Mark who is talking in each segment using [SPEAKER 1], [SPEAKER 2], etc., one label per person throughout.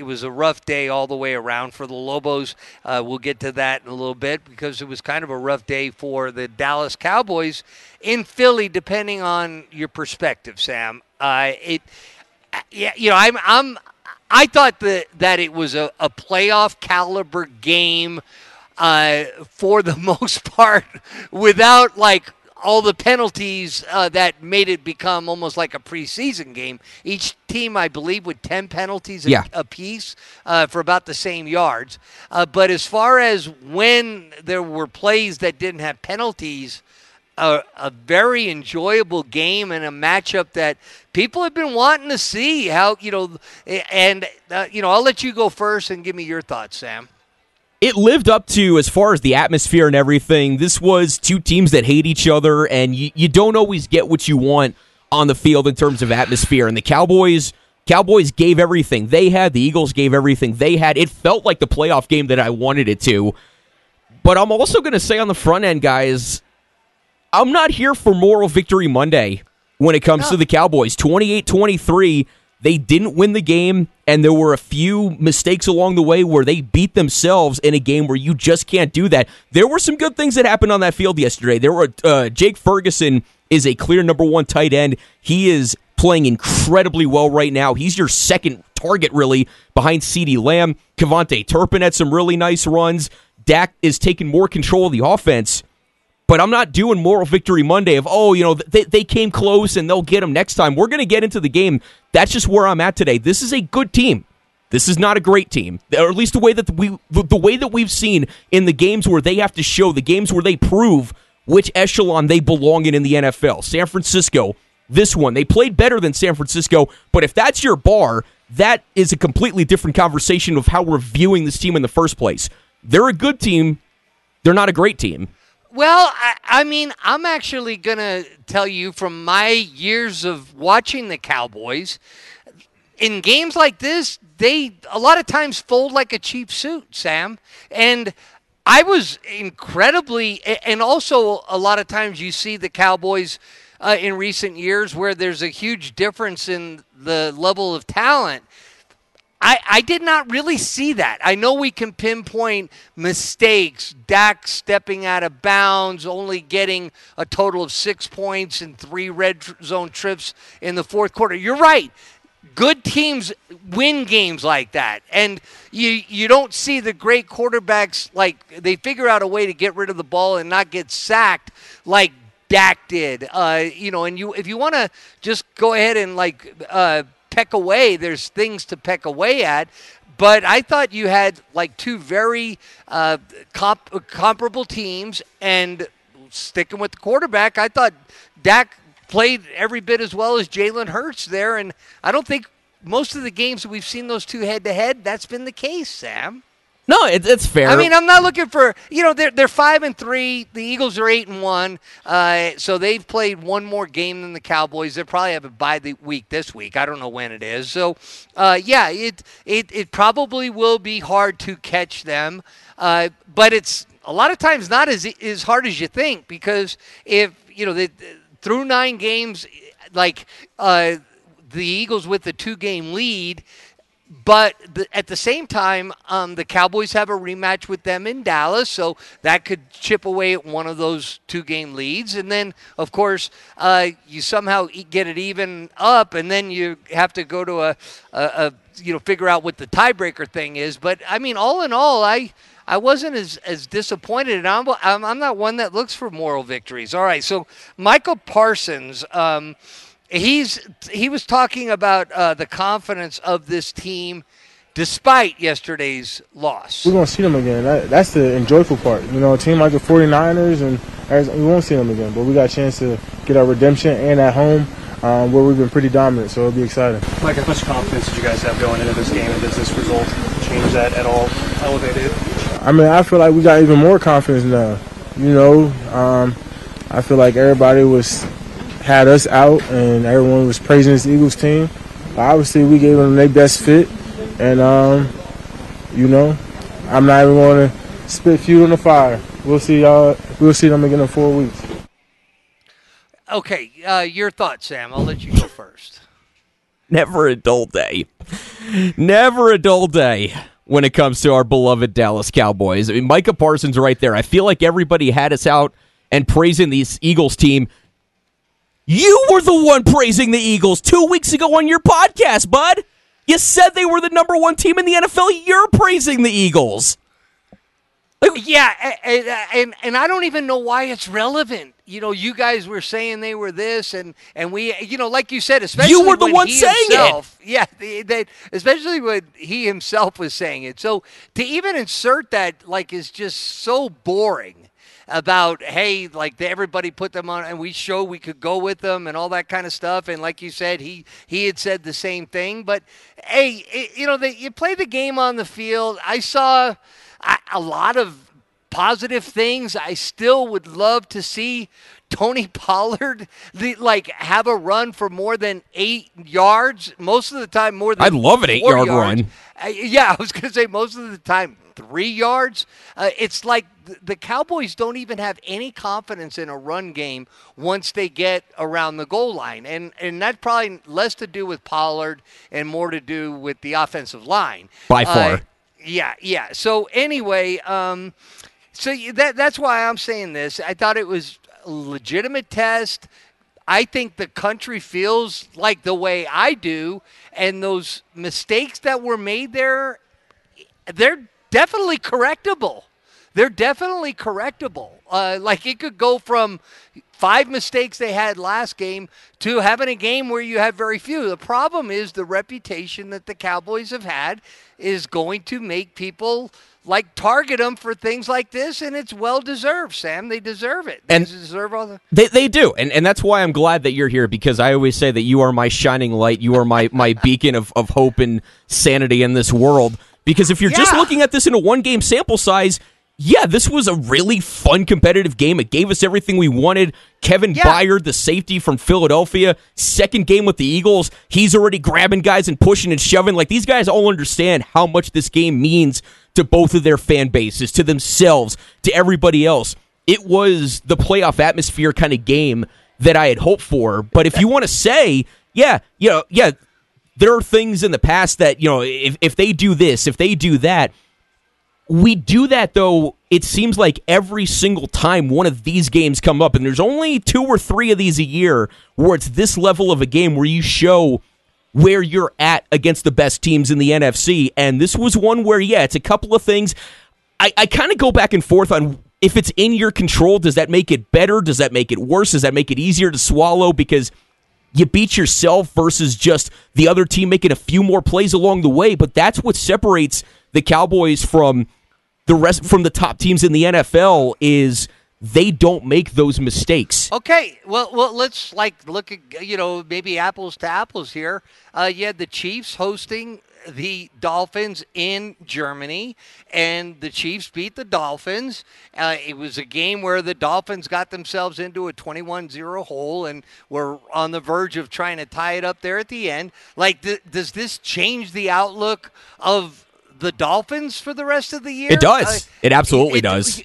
[SPEAKER 1] it was a rough day all the way around for the Lobos. Uh, we'll get to that in a little bit because it was kind of a rough day for the Dallas Cowboys in Philly, depending on your perspective, Sam. Uh, it, yeah, you know, I'm, I'm, I thought that that it was a, a playoff caliber game uh, for the most part, without like all the penalties uh, that made it become almost like a preseason game. Each team, I believe, with 10 penalties
[SPEAKER 2] Yeah.
[SPEAKER 1] a, piece uh, for about the same yards. Uh, but as far as when there were plays that didn't have penalties, a, a very enjoyable game and a matchup that people have been wanting to see. How, you know, and, uh, you know, I'll let you go first and give me your thoughts, Sam.
[SPEAKER 2] It lived up to as far as the atmosphere and everything. This was two teams that hate each other, and you, you don't always get what you want on the field in terms of atmosphere. And the Cowboys, Cowboys gave everything they had. The Eagles gave everything they had. It felt like the playoff game that I wanted it to. But I'm also going to say on the front end, guys, I'm not here for moral victory Monday when it comes to the Cowboys. 28 23, they didn't win the game, and there were a few mistakes along the way where they beat themselves in a game where you just can't do that. There were some good things that happened on that field yesterday. There were uh, Jake Ferguson is a clear number one tight end. He is playing incredibly well right now. He's your second target, really, behind CeeDee Lamb. KaVontae Turpin had some really nice runs. Dak is taking more control of the offense but I'm not doing moral victory Monday of oh you know they, they came close and they'll get them next time. We're going to get into the game. That's just where I'm at today. This is a good team. This is not a great team, or at least the way that we the, the way that we've seen in the games where they have to show the games where they prove which echelon they belong in in the NFL. San Francisco, this one they played better than San Francisco, but if that's your bar, that is a completely different conversation of how we're viewing this team in the first place. They're a good team. They're not a great team.
[SPEAKER 1] Well, I, I mean, I'm actually going to tell you from my years of watching the Cowboys, in games like this, they a lot of times fold like a cheap suit, Sam. And I was incredibly, and also a lot of times you see the Cowboys uh, in recent years where there's a huge difference in the level of talent. I, I did not really see that. I know we can pinpoint mistakes, Dak stepping out of bounds, only getting a total of six points and three red zone trips in the fourth quarter. You're right. Good teams win games like that. And you you don't see the great quarterbacks like they figure out a way to get rid of the ball and not get sacked like Dak did. Uh, you know, and you if you want to just go ahead and like uh, peck away, there's things to peck away at. But I thought you had like two very uh, comp- comparable teams, and sticking with the quarterback, I thought Dak played every bit as well as Jalen Hurts there, and I don't think most of the games that we've seen those two head to head, that's been the case, Sam.
[SPEAKER 2] No, it, it's fair.
[SPEAKER 1] I mean, I'm not looking for you know they're they're five and three. The Eagles are eight and one, uh, so they've played one more game than the Cowboys. They probably have a bye the week this week. I don't know when it is. So, uh, yeah, it it it probably will be hard to catch them, uh, but it's a lot of times not as as hard as you think because if you know through nine games, like uh, the Eagles with the two game lead. But the, at the same time, um, the Cowboys have a rematch with them in Dallas, so that could chip away at one of those two game leads. And then, of course, uh, you somehow get it even up, and then you have to go to a, a, a you know figure out what the tiebreaker thing is. But I mean, all in all, I. I wasn't as, as disappointed, and I'm, I'm, I'm not one that looks for moral victories. All right, so Michael Parsons, um, he's he was talking about uh, the confidence of this team despite yesterday's loss.
[SPEAKER 3] We're gonna see them again. That, that's the enjoyable part. You know, a team like the 49ers and Arizona, we won't see them again, but we got a chance to get our redemption and at home, um, where we've been pretty dominant. So it'll be exciting.
[SPEAKER 4] Mike, how much confidence did you guys have going into this game, and does this result change that at all? Elevate it?
[SPEAKER 3] I mean, I feel like we got even more confidence now. You know, um, I feel like everybody was had us out, and everyone was praising this Eagles team. Obviously, we gave them their best fit, and um, you know, I'm not even going to spit fuel on the fire. We'll see y'all. We'll see them again in four weeks.
[SPEAKER 1] Okay, uh, your thoughts, Sam. I'll let you go first.
[SPEAKER 2] Never a dull day. Never a dull day when it comes to our beloved Dallas Cowboys. I mean, Micah Parsons right there. I feel like everybody had us out and praising this Eagles team. You were the one praising the Eagles two weeks ago on your podcast, bud. You said they were the number one team in the NFL. You're praising the Eagles.
[SPEAKER 1] Yeah, and, and and I don't even know why it's relevant. You know, you guys were saying they were this, and and we, you know, like you said, especially
[SPEAKER 2] You were the one saying it.
[SPEAKER 1] Yeah, they, they, especially when he himself was saying it. So to even insert that, like, is just so boring. About hey, like the, everybody put them on, and we show we could go with them, and all that kind of stuff. And like you said, he he had said the same thing. But hey, it, you know, they, you play the game on the field. I saw a, a lot of positive things. I still would love to see Tony Pollard the, like have a run for more than eight yards. Most of the time, more than
[SPEAKER 2] I'd love an eight-yard
[SPEAKER 1] yards.
[SPEAKER 2] run.
[SPEAKER 1] Uh, yeah, I was going to say most of the time three yards. Uh, it's like the Cowboys don't even have any confidence in a run game once they get around the goal line, and and that's probably less to do with Pollard and more to do with the offensive line
[SPEAKER 2] By
[SPEAKER 1] Uh,
[SPEAKER 2] far.
[SPEAKER 1] yeah, yeah. So anyway, um, so that that's why I'm saying this. I thought it was a legitimate test. I think the country feels like the way I do, and those mistakes that were made there, they're definitely correctable. They're definitely correctable. Uh, like it could go from five mistakes they had last game to having a game where you have very few. The problem is the reputation that the Cowboys have had is going to make people like target them for things like this, and it's well deserved. Sam, they deserve it. They
[SPEAKER 2] And-
[SPEAKER 1] deserve all the.
[SPEAKER 2] They, they do, and and that's why I'm glad that you're here because I always say that you are my shining light, you are my my beacon of, of hope and sanity in this world. Because if you're just looking at this in a one game sample size, yeah, this was a really fun competitive game. It gave us everything we wanted. Kevin
[SPEAKER 1] Yeah.
[SPEAKER 2] Byard, the safety from Philadelphia, second game with the Eagles, he's already grabbing guys and pushing and shoving. Like these guys all understand how much this game means to both of their fan bases, to themselves, to everybody else it was the playoff atmosphere kind of game that I had hoped for. But if you want to say, yeah, you know, yeah, there are things in the past that, you know, if, if they do this, if they do that, we do that though it seems like every single time one of these games come up and there's only two or three of these a year where it's this level of a game where you show where you're at against the best teams in the NFC and this was one where yeah it's a couple of things. I, I kind of go back and forth on if it's in your control does that make it better? Does that make it worse? Does that make it easier to swallow? Because you beat yourself versus just the other team making a few more plays along the way. But that's what separates the Cowboys from the rest from the top teams in the NFL is they don't make those mistakes.
[SPEAKER 1] Okay, well, well, let's like look at you know maybe apples to apples here. Uh, you had the Chiefs hosting the Dolphins in Germany, and the Chiefs beat the Dolphins. Uh, it was a game where the Dolphins got themselves into a 21-0 hole and were on the verge of trying to tie it up there at the end. Like, th- does this change the outlook of the Dolphins for the rest of the year?
[SPEAKER 2] It does.
[SPEAKER 1] Uh,
[SPEAKER 2] It absolutely does.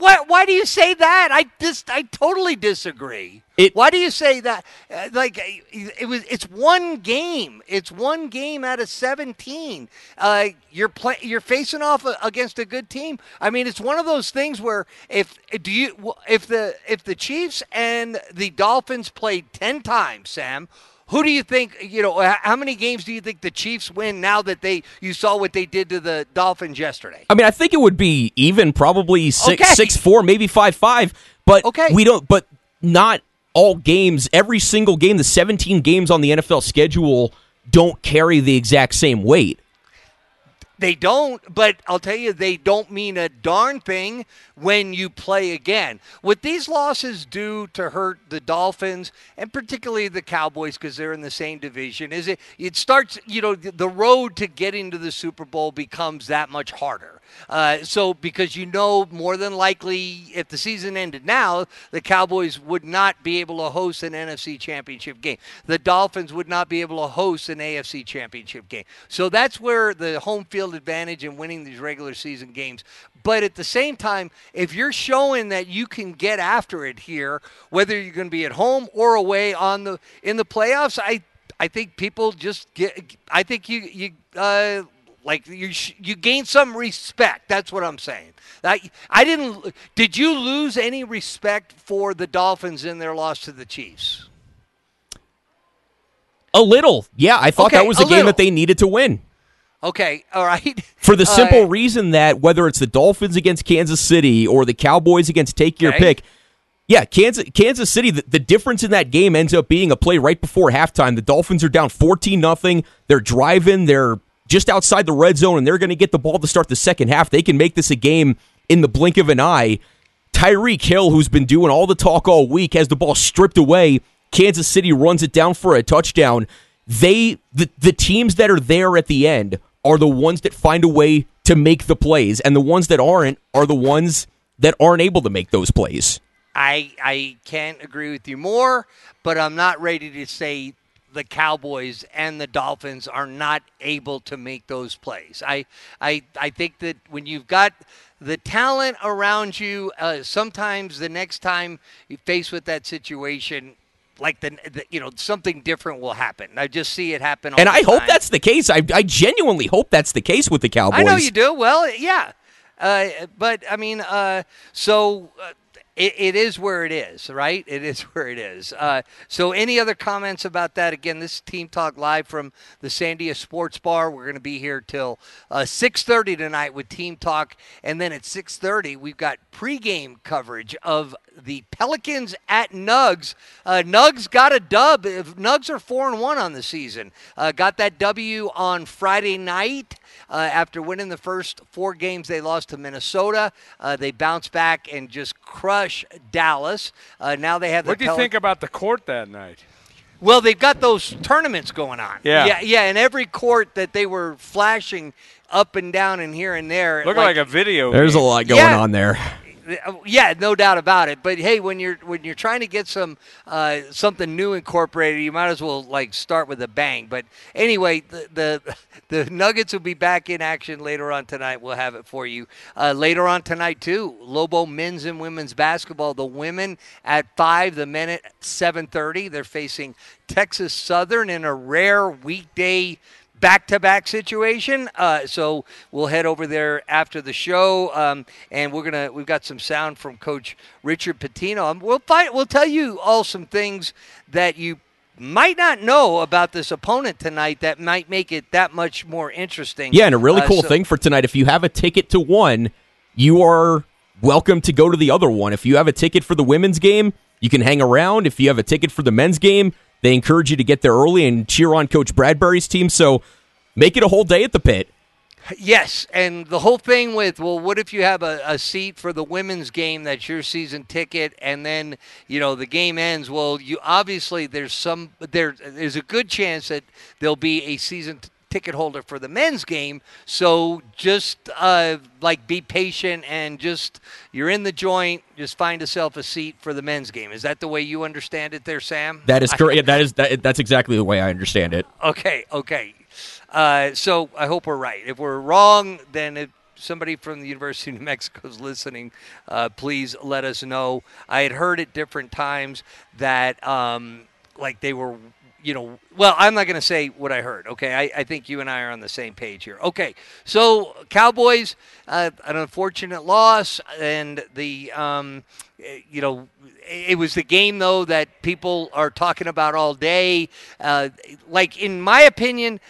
[SPEAKER 1] Why, why do you say that? I just I totally disagree.
[SPEAKER 2] It-
[SPEAKER 1] why do you say that? Uh, like it was it's one game. It's one game out of 17. Uh, you're play, you're facing off against a good team. I mean, it's one of those things where if do you if the if the Chiefs and the Dolphins played 10 times, Sam, who do you think, you know, how many games do you think the Chiefs win now that they you saw what they did to the Dolphins yesterday?
[SPEAKER 2] I mean, I think it would be even, probably six,
[SPEAKER 1] Okay.
[SPEAKER 2] six, four, maybe five, five. But
[SPEAKER 1] Okay.
[SPEAKER 2] we don't. But not all games. Every single game, the seventeen games on the NFL schedule don't carry the exact same weight.
[SPEAKER 1] They don't, but I'll tell you, they don't mean a darn thing when you play again. What these losses do to hurt the Dolphins and particularly the Cowboys because they're in the same division is it it starts, you know, the road to getting to the Super Bowl becomes that much harder. Uh, so because you know more than likely if the season ended now, the Cowboys would not be able to host an NFC championship game. The Dolphins would not be able to host an AFC championship game. So that's where the home field advantage in winning these regular season games. But at the same time, if you're showing that you can get after it here, whether you're going to be at home or away on the in the playoffs, I I think people just get. I think you you uh, like you sh- you gain some respect. That's what I'm saying. I, I didn't. Did you lose any respect for the Dolphins in their loss to the Chiefs?
[SPEAKER 2] A little, yeah. I thought
[SPEAKER 1] Okay,
[SPEAKER 2] that was a,
[SPEAKER 1] a
[SPEAKER 2] game
[SPEAKER 1] little.
[SPEAKER 2] that they needed to win.
[SPEAKER 1] Okay, all right.
[SPEAKER 2] For the simple
[SPEAKER 1] Uh,
[SPEAKER 2] reason that whether it's the Dolphins against Kansas City or the Cowboys against take your
[SPEAKER 1] Okay.
[SPEAKER 2] pick, yeah, Kansas Kansas City. The, the difference in that game ends up being a play right before halftime. The Dolphins are down fourteen nothing. They're driving. They're just outside the red zone, and they're going to get the ball to start the second half. They can make this a game in the blink of an eye. Tyreek Hill, who's been doing all the talk all week, has the ball stripped away. Kansas City runs it down for a touchdown. They the, the teams that are there at the end are the ones that find a way to make the plays, and the ones that aren't are the ones that aren't able to make those plays.
[SPEAKER 1] I I can't agree with you more, but I'm not ready to say the Cowboys and the Dolphins are not able to make those plays. I I I think that when you've got the talent around you, uh, sometimes the next time you face with that situation. Like the, the, you know, something different will happen. I just see it happen. All
[SPEAKER 2] And I hope that's the case. I, I genuinely hope that's the case with the Cowboys.
[SPEAKER 1] I know you do. Well, yeah. Uh, but I mean, uh, so uh, it, it is where it is, right? It is where it is. Uh, so, any other comments about that? Again, this is Team Talk live from the Sandia Sports Bar. We're going to be here till uh, six thirty tonight with Team Talk, and then at six thirty we've got pregame coverage of the Pelicans at Nugs. Uh, Nugs got a dub. Nugs are four and one on the season. Uh, got that W on Friday night uh, after winning the first four games. They lost to Minnesota. Uh, they bounced back and just crush Dallas. Uh, now they have the
[SPEAKER 5] What do you
[SPEAKER 1] Pelic-
[SPEAKER 5] think about the court that night?
[SPEAKER 1] well, they've got those tournaments going on.
[SPEAKER 5] Yeah.
[SPEAKER 1] yeah, yeah. And every court that they were flashing up and down and here and there,
[SPEAKER 5] Look like, a video.
[SPEAKER 2] There's a lot going
[SPEAKER 1] Yeah.
[SPEAKER 2] on there.
[SPEAKER 1] Yeah, no doubt about it. But hey, when you're when you're trying to get some uh, something new incorporated, you might as well like start with a bang. But anyway, the the, the Nuggets will be back in action later on tonight. We'll have it for you uh, later on tonight too. Lobo men's and women's basketball. The women at five, the men at seven thirty. They're facing Texas Southern in a rare weekday back-to-back situation. Uh, so we'll head over there after the show, um, and we're gonna we've got some sound from Coach Richard Pitino. Um, we'll find we'll tell you all some things that you might not know about this opponent tonight that might make it that much more interesting.
[SPEAKER 2] Yeah, and a really
[SPEAKER 1] Uh,
[SPEAKER 2] cool
[SPEAKER 1] so-
[SPEAKER 2] thing for tonight, if you have a ticket to one, you are welcome to go to the other one. If you have a ticket for the women's game, you can hang around. If you have a ticket for the men's game, they encourage you to get there early and cheer on Coach Bradbury's team. So make it a whole day at the pit.
[SPEAKER 1] Yes, and the whole thing with well, what if you have a, a seat for the women's game that's your season ticket, and then you know the game ends? Well, you obviously there's some there there's a good chance that there'll be a season ticket holder for the men's game. So just uh, like be patient and just you're in the joint. Just find yourself a seat for the men's game. Is that the way you understand it, there, Sam?
[SPEAKER 2] That is correct. That is that, that's exactly the way I understand it.
[SPEAKER 1] Okay, okay. Uh, so I hope we're right. If we're wrong, then if somebody from the University of New Mexico is listening, uh, please let us know. I had heard at different times that, um, like, they were, you know, well, I'm not going to say what I heard. Okay, I, I think you and I are on the same page here. Okay, so Cowboys, uh, an unfortunate loss, and the, um, eh, you know, it was the game though that people are talking about all day. Uh, like in my opinion,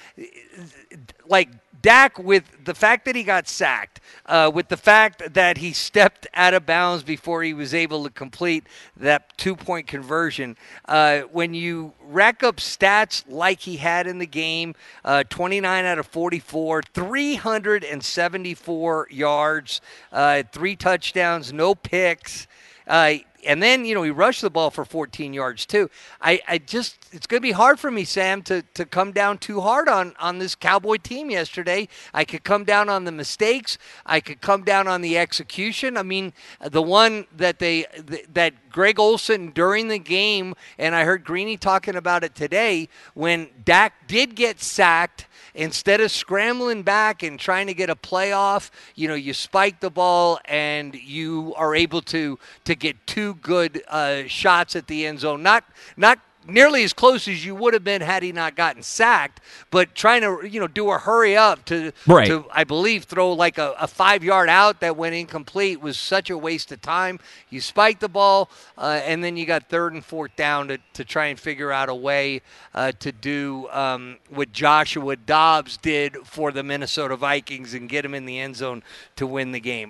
[SPEAKER 1] like Dak with the fact that he got sacked, uh, with the fact that he stepped out of bounds before he was able to complete that two point conversion. Uh, when you rack up stats like he had in the game uh, 29 out of 44, 374 yards, uh, three touchdowns, no picks. Uh, and then you know he rushed the ball for 14 yards too. I, I just it's going to be hard for me, Sam, to, to come down too hard on on this Cowboy team yesterday. I could come down on the mistakes. I could come down on the execution. I mean, the one that they that Greg Olsen during the game, and I heard Greeny talking about it today when Dak did get sacked instead of scrambling back and trying to get a playoff, you know, you spike the ball and you are able to to get two good uh, shots at the end zone. Not not nearly as close as you would have been had he not gotten sacked. But trying to you know do a hurry up to
[SPEAKER 2] Right.
[SPEAKER 1] to I believe throw like a, a five yard out that went incomplete was such a waste of time. You spike the ball, uh, and then you got third and fourth down to, to try and figure out a way uh, to do um, what Joshua Dobbs did for the Minnesota Vikings and get him in the end zone to win the game.